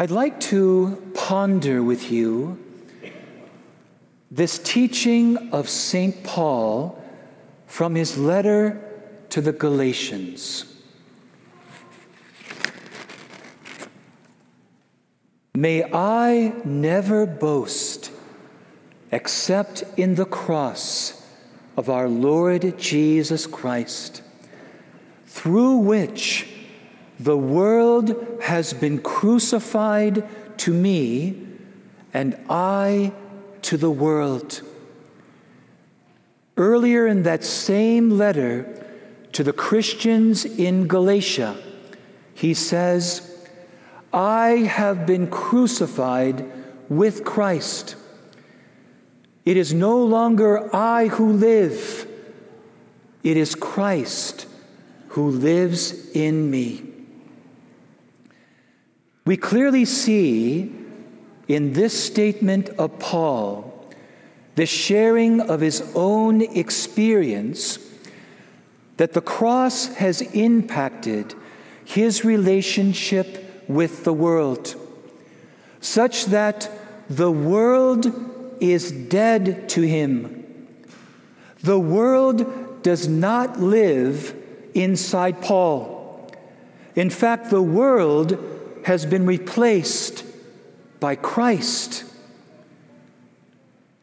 I'd like to ponder with you this teaching of St. Paul from his letter to the Galatians. May I never boast except in the cross of our Lord Jesus Christ, through which the world has been crucified to me, and I to the world. Earlier in that same letter to the Christians in Galatia, he says, I have been crucified with Christ. It is no longer I who live, it is Christ who lives in me. We clearly see in this statement of Paul the sharing of his own experience that the cross has impacted his relationship with the world, such that the world is dead to him. The world does not live inside Paul. In fact, the world has been replaced by Christ.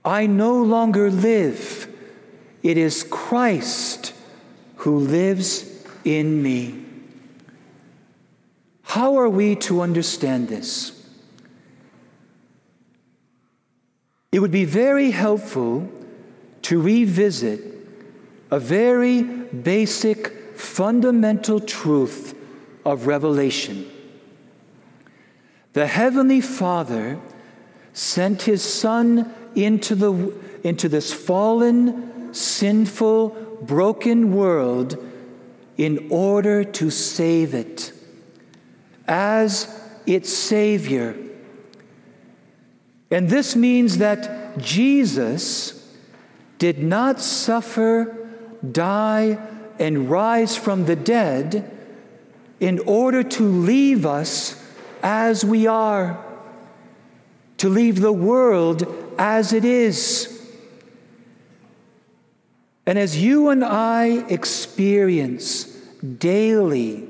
I no longer live, it is Christ who lives in me. How are we to understand this? It would be very helpful to revisit a very basic, fundamental truth of Revelation. The Heavenly Father sent His Son into, the, into this fallen, sinful, broken world in order to save it as its Savior. And this means that Jesus did not suffer, die, and rise from the dead in order to leave us as we are, to leave the world as it is. And as you and I experience daily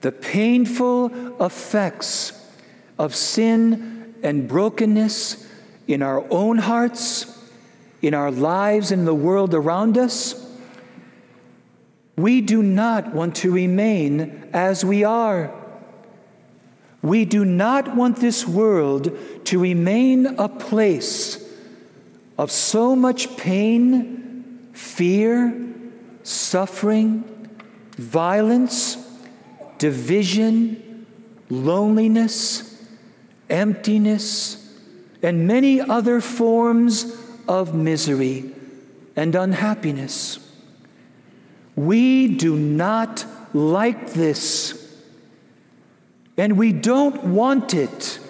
the painful effects of sin and brokenness in our own hearts, in our lives, in the world around us, we do not want to remain as we are. We do not want this world to remain a place of so much pain, fear, suffering, violence, division, loneliness, emptiness, and many other forms of misery and unhappiness. We do not like this and we don't want it.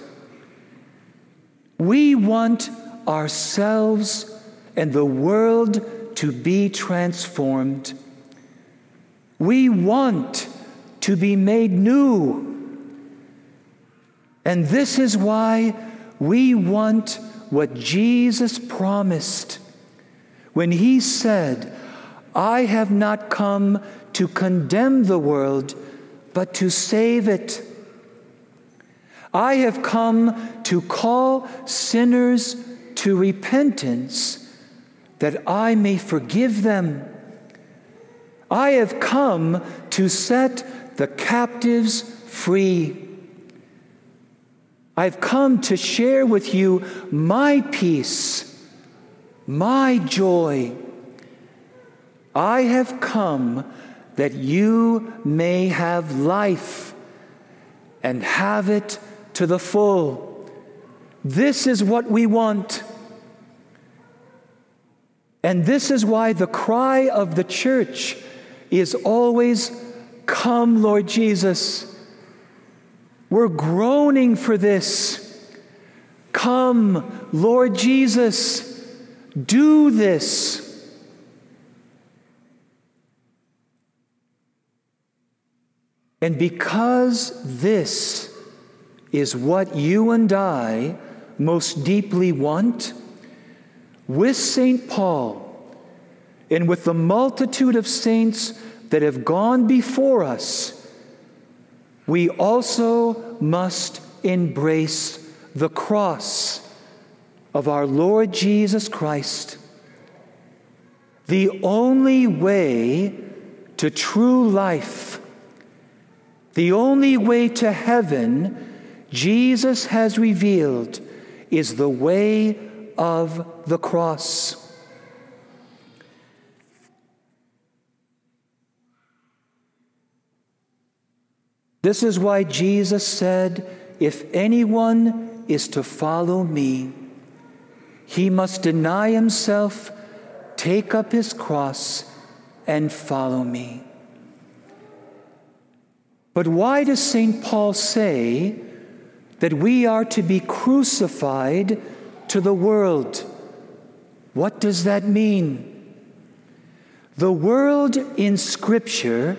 We want ourselves and the world to be transformed. We want to be made new. And this is why we want what Jesus promised when he said, I have not come to condemn the world, but to save it. I have come to call sinners to repentance that I may forgive them. I have come to set the captives free. I've come to share with you my peace, my joy. I have come that you may have life and have it to the full. This is what we want. And this is why the cry of the church is always, Come, Lord Jesus. We're groaning for this. Come, Lord Jesus. Do this. And because this is what you and I most deeply want, with St. Paul and with the multitude of saints that have gone before us, we also must embrace the cross of our Lord Jesus Christ. The only way to true life, the only way to heaven, Jesus has revealed is the way of the cross. This is why Jesus said, If anyone is to follow me, he must deny himself, take up his cross, and follow me. But why does St. Paul say that we are to be crucified to the world? What does that mean? The world in Scripture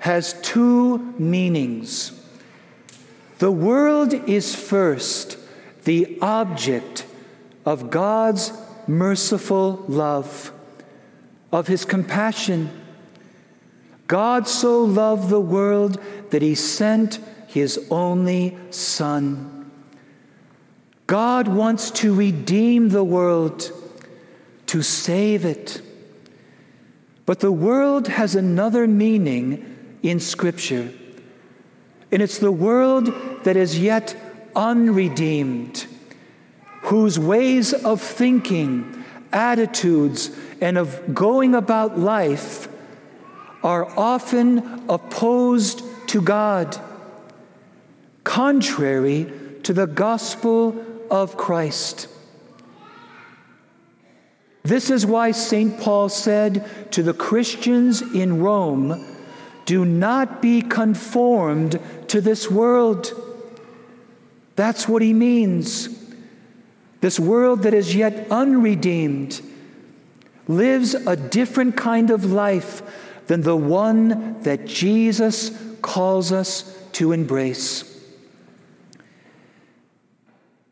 has two meanings. The world is first the object of God's merciful love of his compassion. God so loved the world that he sent his only Son. God wants to redeem the world, to save it. But the world has another meaning in Scripture, and it's the world that is yet unredeemed, whose ways of thinking, attitudes, and of going about life are often opposed to God, contrary to the gospel of Christ. This is why St. Paul said to the Christians in Rome, Do not be conformed to this world. That's what he means. This world that is yet unredeemed lives a different kind of life than the one that Jesus calls us to embrace.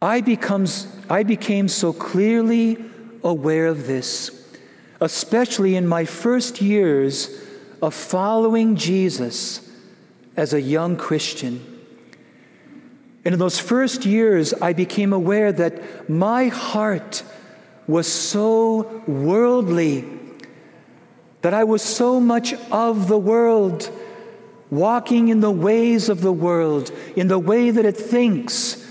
I, becomes, I became so clearly aware of this, especially in my first years of following Jesus as a young Christian. And in those first years, I became aware that my heart was so worldly, that I was so much of the world, walking in the ways of the world, in the way that it thinks,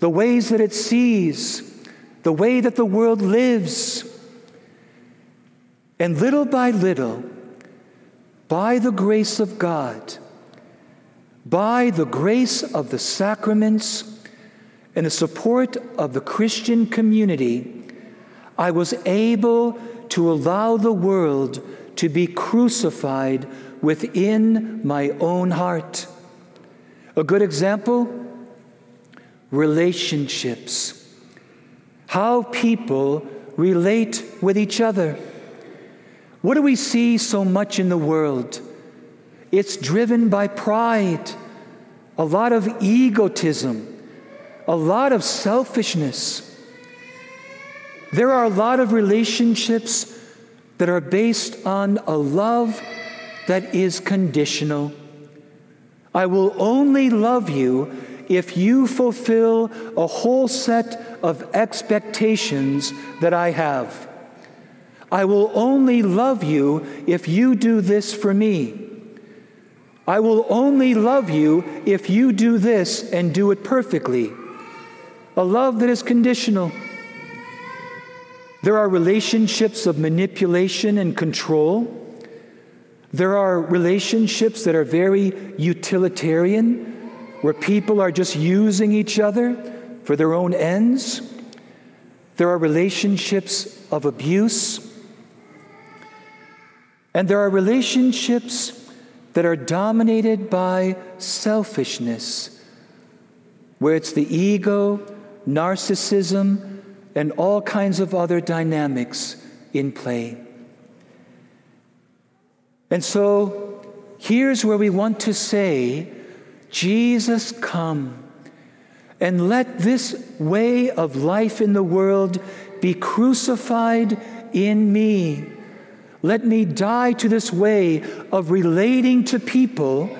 the ways that it sees, the way that the world lives. And little by little, by the grace of God, by the grace of the sacraments and the support of the Christian community, I was able to allow the world to be crucified within my own heart. A good example relationships. How people relate with each other. What do we see so much in the world? It's driven by pride, a lot of egotism, a lot of selfishness. There are a lot of relationships that are based on a love that is conditional. I will only love you if you fulfill a whole set of expectations that I have. I will only love you if you do this for me. I will only love you if you do this and do it perfectly. A love that is conditional. There are relationships of manipulation and control. There are relationships that are very utilitarian, where people are just using each other for their own ends. There are relationships of abuse. And there are relationships that are dominated by selfishness, where it's the ego, narcissism, and all kinds of other dynamics in play. And so here's where we want to say, Jesus, come. And let this way of life in the world be crucified in me. Let me die to this way of relating to people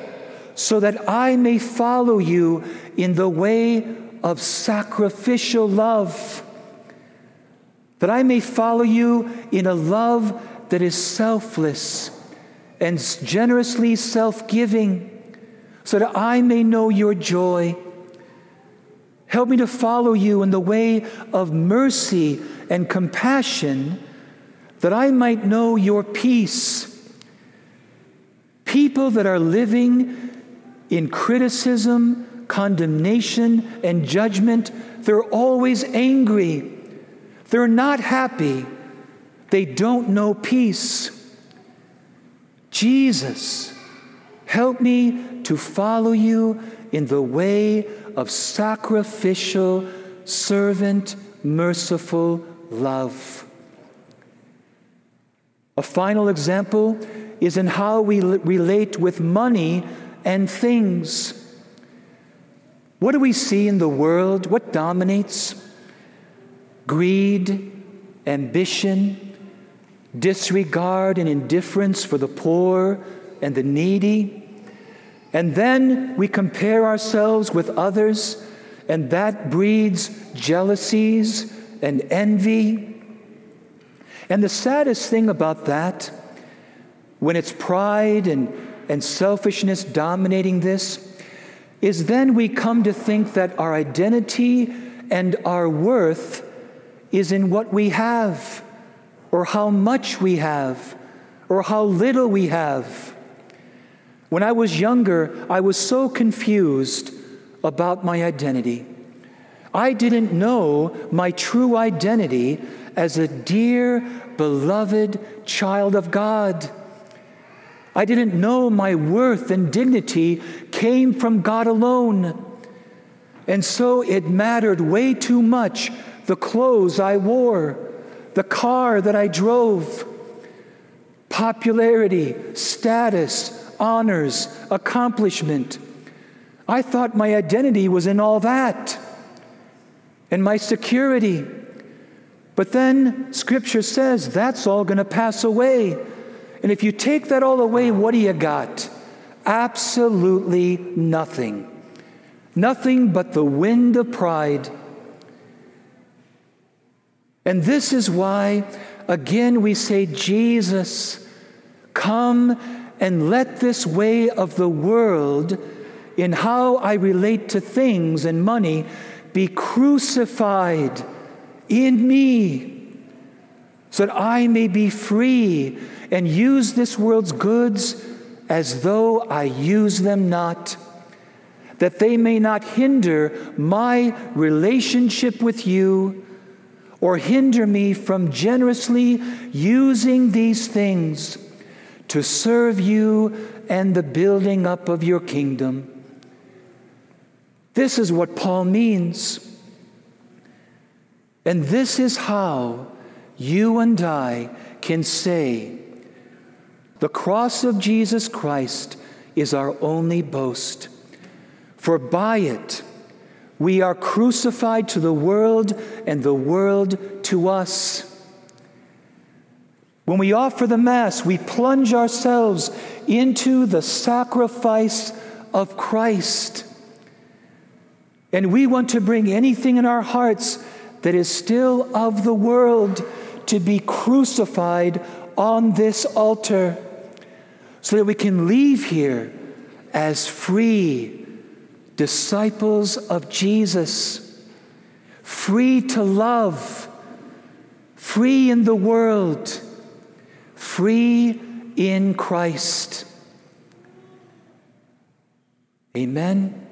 so that I may follow you in the way of sacrificial love. That I may follow you in a love that is selfless and generously self giving, so that I may know your joy. Help me to follow you in the way of mercy and compassion, that I might know your peace. People that are living in criticism, condemnation, and judgment, they're always angry. They're not happy. They don't know peace. Jesus, help me to follow you in the way of sacrificial, servant, merciful love. A final example is in how we relate with money and things. What do we see in the world? What dominates? Greed, ambition, disregard and indifference for the poor and the needy. And then we compare ourselves with others, and that breeds jealousies and envy. And the saddest thing about that, when it's pride and, and selfishness dominating this, is then we come to think that our identity and our worth is in what we have or how much we have, or how little we have. When I was younger, I was so confused about my identity. I didn't know my true identity as a dear, beloved child of God. I didn't know my worth and dignity came from God alone. And so it mattered way too much the clothes I wore the car that I drove, popularity, status, honors, accomplishment. I thought my identity was in all that and my security. But then Scripture says that's all going to pass away. And if you take that all away, what do you got? Absolutely nothing. Nothing but the wind of pride and this is why, again, we say, Jesus, come and let this way of the world in how I relate to things and money be crucified in me so that I may be free and use this world's goods as though I use them not, that they may not hinder my relationship with you or hinder me from generously using these things to serve you and the building up of your kingdom. This is what Paul means. And this is how you and I can say, the cross of Jesus Christ is our only boast. For by it, we are crucified to the world and the world to us. When we offer the Mass, we plunge ourselves into the sacrifice of Christ. And we want to bring anything in our hearts that is still of the world to be crucified on this altar so that we can leave here as free disciples of Jesus, free to love, free in the world, free in Christ. Amen.